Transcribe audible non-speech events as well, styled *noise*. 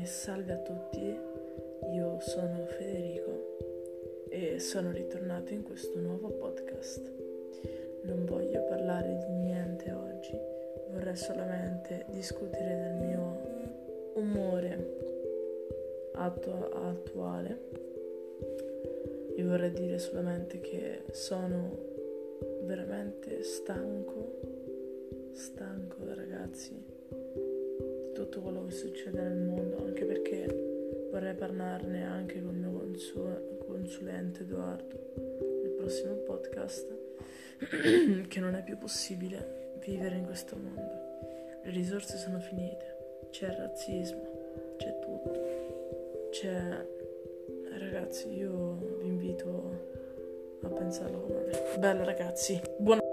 E salve a tutti, io sono Federico e sono ritornato in questo nuovo podcast. Non voglio parlare di niente oggi, vorrei solamente discutere del mio umore attu- attuale. Vi vorrei dire solamente che sono veramente stanco, stanco ragazzi tutto quello che succede nel mondo, anche perché vorrei parlarne anche con il mio consul- consulente Edoardo nel prossimo podcast, *clears throat* che non è più possibile vivere in questo mondo. Le risorse sono finite, c'è il razzismo, c'è tutto, c'è... Ragazzi, io vi invito a pensarlo come me. Bella ragazzi, buona...